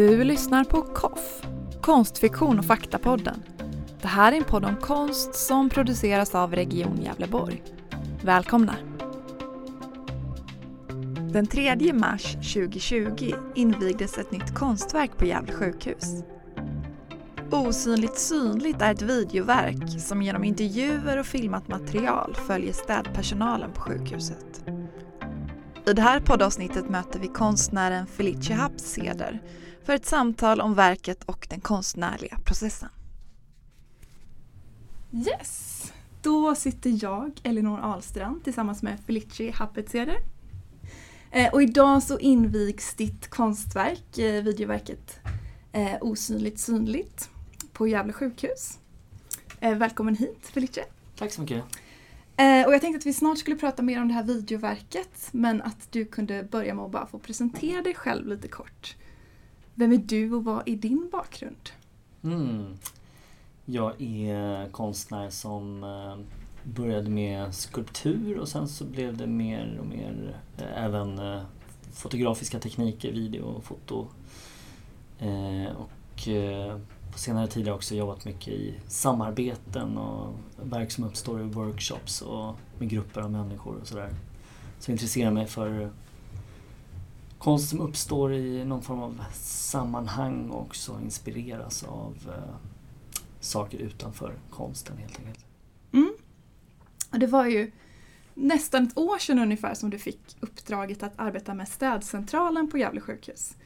Du lyssnar på KOFF, Konstfiktion och faktapodden. Det här är en podd om konst som produceras av Region Gävleborg. Välkomna! Den 3 mars 2020 invigdes ett nytt konstverk på Gävle sjukhus. Osynligt synligt är ett videoverk som genom intervjuer och filmat material följer städpersonalen på sjukhuset. I det här poddavsnittet möter vi konstnären Felicia Hapseder för ett samtal om verket och den konstnärliga processen. Yes! Då sitter jag, Elinor Ahlstrand, tillsammans med Felicia Hapseder. Eh, och idag så invigs ditt konstverk, eh, videoverket eh, Osynligt synligt på Gävle sjukhus. Välkommen hit Felicia. Tack så mycket. Och jag tänkte att vi snart skulle prata mer om det här videoverket men att du kunde börja med att bara få presentera dig själv lite kort. Vem är du och vad är din bakgrund? Mm. Jag är konstnär som eh, började med skulptur och sen så blev det mer och mer eh, även eh, fotografiska tekniker, video och foto. Och på senare tid har jag också jobbat mycket i samarbeten och verk som uppstår i workshops och med grupper av människor och sådär. Så jag intresserar mig för konst som uppstår i någon form av sammanhang och också inspireras av eh, saker utanför konsten helt enkelt. Mm. Och det var ju nästan ett år sedan ungefär som du fick uppdraget att arbeta med städcentralen på Gävle sjukhus.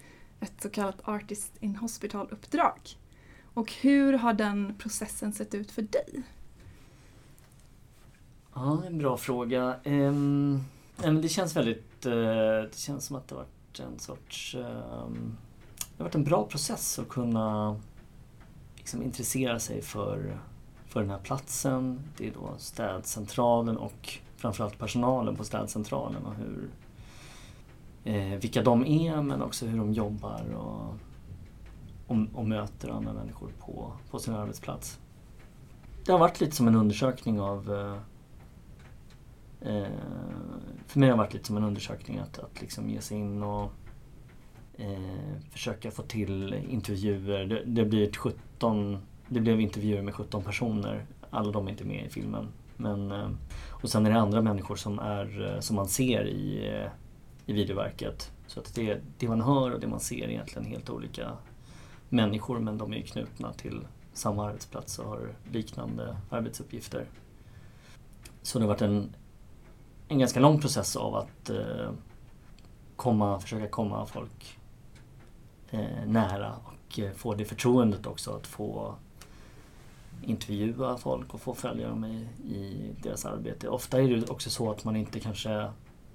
Ett så kallat Artist in Hospital-uppdrag. Och hur har den processen sett ut för dig? Ja, en bra fråga. Um, det känns väldigt... Uh, det känns som att det har varit en sorts... Ehm, det har varit en bra process att kunna liksom, intressera sig för, för den här platsen. Det är då städcentralen och framförallt personalen på städcentralen och hur, eh, vilka de är men också hur de jobbar och och, och möter andra människor på, på sin arbetsplats. Det har varit lite som en undersökning av eh, eh för mig har det varit lite som en undersökning att, att liksom ge sig in och eh, försöka få till intervjuer. Det, det, blir 17, det blev intervjuer med 17 personer. Alla de är inte med i filmen. Men, eh, och sen är det andra människor som, är, eh, som man ser i, eh, i videoverket. Så att det, det man hör och det man ser är egentligen helt olika människor men de är knutna till samma arbetsplats och har liknande arbetsuppgifter. Så det har varit en, en ganska lång process av att eh, komma, försöka komma folk eh, nära och eh, få det förtroendet också att få intervjua folk och få följa dem i, i deras arbete. Ofta är det också så att man inte kanske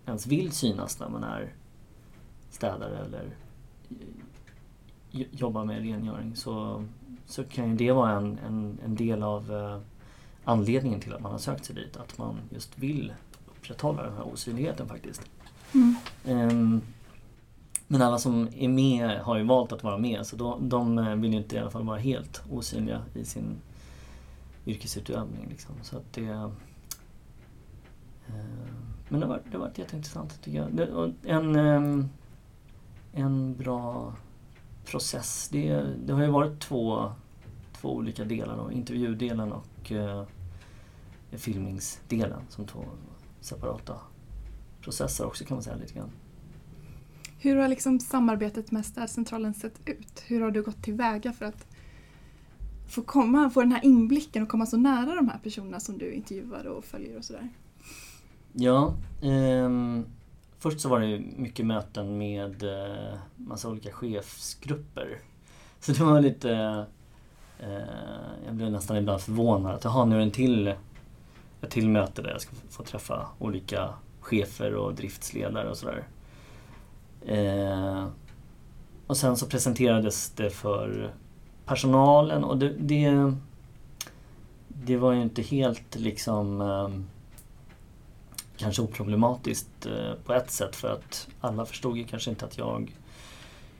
ens vill synas när man är städare eller eh, jobbar med rengöring så, så kan ju det vara en, en, en del av eh, anledningen till att man har sökt sig dit. Att man just vill upprätthålla den här osynligheten faktiskt. Mm. Um, men alla som är med har ju valt att vara med så de, de eh, vill ju inte i alla fall vara helt osynliga i sin yrkesutövning. Liksom. Så att det, uh, men det har, det har varit jätteintressant tycker jag. Det, en, um, en bra process. Det, det har ju varit två, två olika delar. Då. Intervjudelen och eh, filmningsdelen som två separata processer också kan man säga lite grann. Hur har liksom samarbetet med Städcentralen sett ut? Hur har du gått tillväga för att få, komma, få den här inblicken och komma så nära de här personerna som du intervjuar och följer och sådär? Ja, ehm, Först så var det mycket möten med eh, massa olika chefsgrupper. Så det var lite... Eh, jag blev nästan ibland förvånad att jaha, nu är det en till, ett till möte där jag ska få träffa olika chefer och driftsledare och sådär. Eh, och sen så presenterades det för personalen och det, det, det var ju inte helt liksom eh, kanske oproblematiskt eh, på ett sätt för att alla förstod ju kanske inte att jag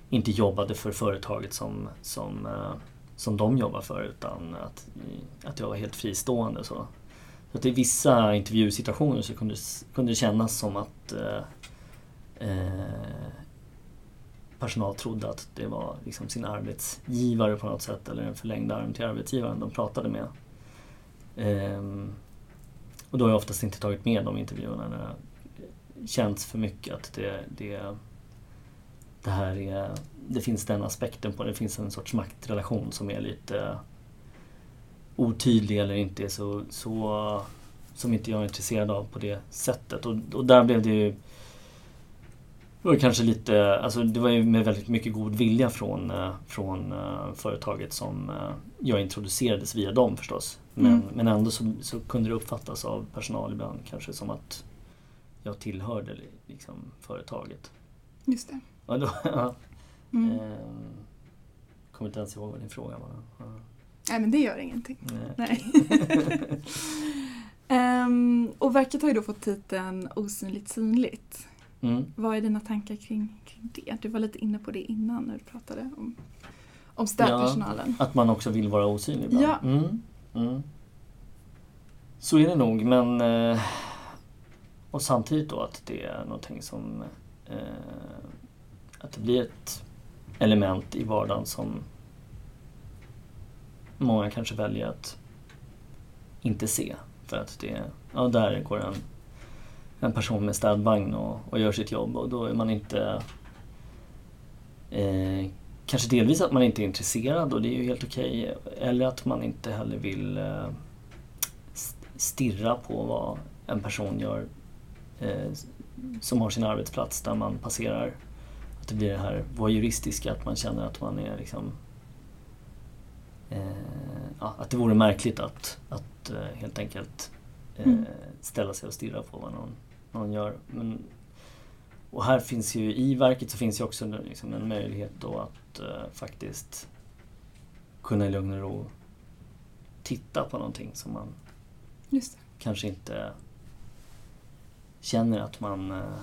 inte jobbade för företaget som, som, eh, som de jobbar för utan att, att jag var helt fristående. Så, så att I vissa intervjusituationer så kunde, kunde det kännas som att eh, eh, personal trodde att det var liksom sin arbetsgivare på något sätt eller en förlängd arm till arbetsgivaren de pratade med. Eh, och då har jag oftast inte tagit med de intervjuerna när det känts för mycket att det, det, det här är, det finns den aspekten på det, det finns en sorts maktrelation som är lite otydlig eller inte så, så som inte jag är intresserad av på det sättet. Och, och där blev det ju det var kanske lite, alltså det var ju med väldigt mycket god vilja från, eh, från uh, företaget som uh, jag introducerades via dem förstås. Men, mm. men ändå så, så, kunde det uppfattas av personal ibland kanske som att jag tillhörde liksom, företaget. Just det. Ja, då, ja. Mm. Eh, kommer inte ens ihåg vad din fråga var. Ja. Nej men det gör ingenting. Nej. Nej. um, och verket har ju då fått titeln Osynligt synligt. Mm. Vad är dina tankar kring, kring det? Du var lite inne på det innan när du pratade om, om städpersonalen. Ja, att man också vill vara osynlig ibland. Ja. Mm. Mm. Så är det nog men eh, och samtidigt då att det är någonting som eh, att det blir ett element i vardagen som många kanske väljer att inte se. För att det, ja där går en, en person med städvagn och, och gör sitt jobb och då är man inte eh, Kanske delvis att man inte är intresserad och det är ju helt okej. Okay. Eller att man inte heller vill eh, stirra på vad en person gör eh, som har sin arbetsplats där man passerar. Att det blir det här voyeuristiska, att man känner att man är liksom ja, att det vore märkligt att, att eh, helt enkelt eh, mm. ställa sig och stirra på vad någon, någon gör. Men, och här finns ju, i verket så finns ju också liksom en möjlighet då att eh, faktiskt kunna i lugn och ro titta på någonting som man kanske inte känner att man eh,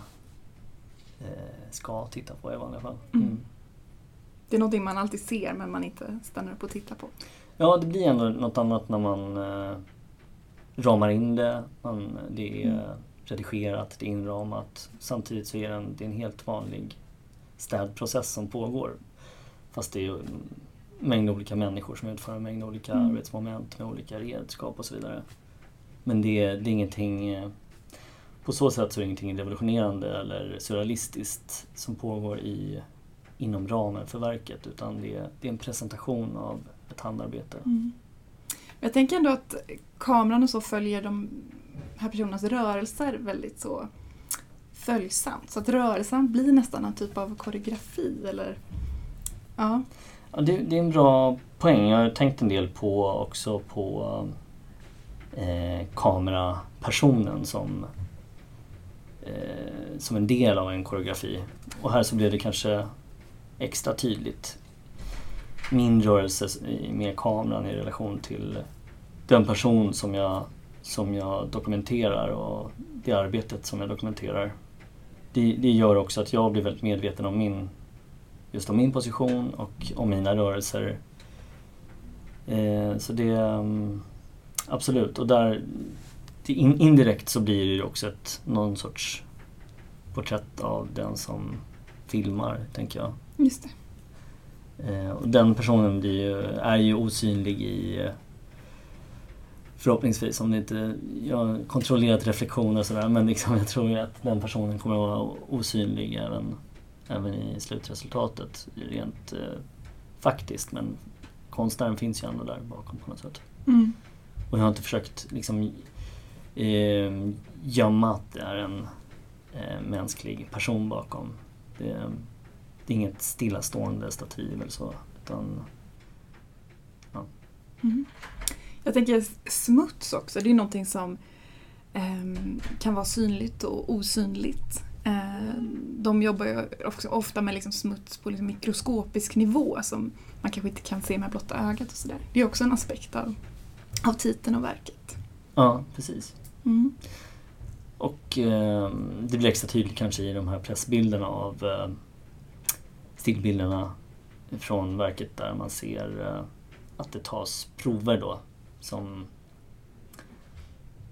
eh, ska titta på i vanliga fall. Mm. Det är någonting man alltid ser men man inte stannar upp och tittar på. Ja, det blir ändå något annat när man eh, ramar in det. Man, det är mm. redigerat, det är inramat. Samtidigt så är det en, det är en helt vanlig städprocess som pågår. Fast det är ju en mängd olika människor som utför en mängd olika mm. arbetsmoment med olika redskap och så vidare. Men det, det är ingenting eh, på så sätt så är det ingenting revolutionerande eller surrealistiskt som pågår i, inom ramen för verket utan det, det är en presentation av ett handarbete. Mm. Jag tänker ändå att kameran och så följer de här personernas rörelser väldigt så följsamt. Så att rörelsen blir nästan en typ av koreografi eller ja. ja det, det, är en bra poäng. Jag har tänkt en del på också på eh, kamerapersonen som eh, som en del av en koreografi. Och här så blev det kanske extra tydligt. Min rörelse med kameran i relation till den person som jag, som jag dokumenterar och det arbetet som jag dokumenterar. Det, det gör också att jag blir väldigt medveten om min, just om min position och om mina rörelser. Eh, så det, mm, absolut, och där in, indirekt så blir det ju också ett, någon sorts porträtt av den som filmar, tänker jag. Just det. Eh, och den personen ju, är ju osynlig i Förhoppningsvis, om det inte jag kontrollerat reflektioner och sådär. Men liksom, jag tror ju att den personen kommer att vara osynlig även, även i slutresultatet rent eh, faktiskt. Men konstnären finns ju ändå där bakom på något sätt. Mm. Och jag har inte försökt liksom eh, gömma att det är en eh, mänsklig person bakom. Det, det, är inget stillastående stativ eller så. Utan, ja. Mm. Jag tänker smuts också, det är någonting som eh, kan vara synligt och osynligt. Eh, de jobbar ju också ofta med liksom smuts på liksom mikroskopisk nivå som man kanske inte kan se med blotta ögat och sådär. Det är också en aspekt av, av titeln och verket. Ja, precis. Mm. Och eh, det blir extra tydligt kanske i de här pressbilderna av eh, stillbilderna från verket där man ser eh, att det tas prover då som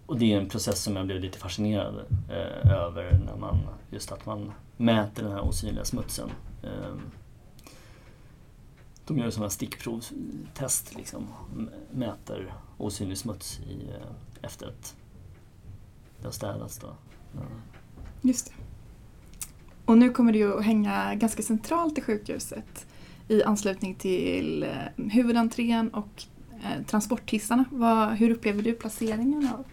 och det är en process som jag blev lite fascinerad eh, över när man, just att man mäter den här osynliga smutsen. Eh, de gör sådana stickprovstest, liksom, mäter osynlig smuts i, eh, efter att det har städats. Då. Ja. Just det. Och nu kommer du att hänga ganska centralt i sjukhuset i anslutning till eh, huvudentrén och eh, transporthissarna. Vad, hur upplever du placeringen av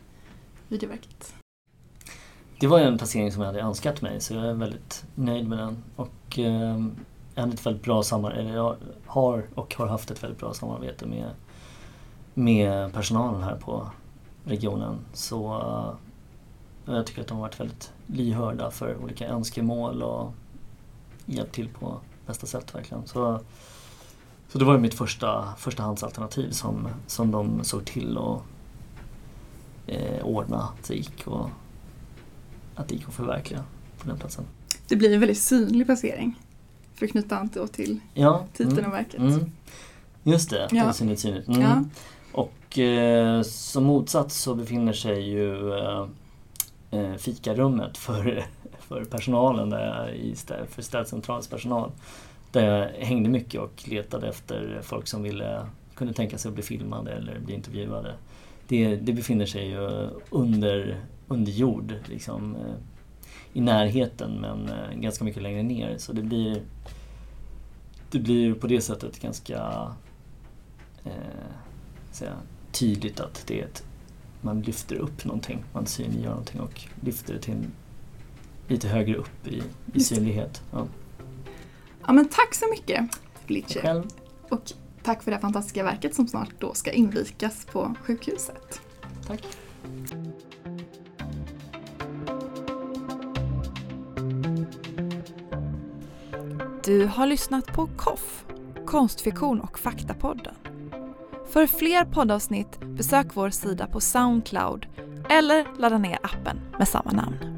videoverket? Det var en placering som jag hade önskat mig så jag är väldigt nöjd med den. Och eh, jag hade ett väldigt bra samar- eller jag har och har haft ett väldigt bra samarbete med, med personalen här på regionen. Så uh, jag tycker att de har varit väldigt lyhörda för olika önskemål och hjälpt till på bästa sätt verkligen. Så, så det var mitt första förstahandsalternativ som, som de såg till att eh, ordna att det gick och att det gick att förverkliga på den platsen. Det blir en väldigt synlig placering för att knyta an till ja, titeln mm, av verket. Mm. Just det, ja. osynligt synligt. Mm. Ja. Och eh, som motsats så befinner sig ju eh, eh fikarummet för, för personalen där jag, i, för städcentralens personal. Där jag hängde mycket och letade efter folk som ville, kunde tänka sig att bli filmade eller bli intervjuade. Det, det befinner sig ju under, under jord, liksom, eh, i närheten men eh, ganska mycket längre ner. Så det blir, det blir på det sättet ganska eh, säga, tydligt att det är ett, man lyfter upp någonting, man synliggör någonting och lyfter det till lite högre upp i, i synlighet. Ja. ja men tack så mycket Felice. Och tack för det fantastiska verket som snart då ska invikas på sjukhuset. Tack. Du har lyssnat på KOFF, konstfiktion och faktapodden. För fler poddavsnitt besök vår sida på Soundcloud eller ladda ner appen med samma namn.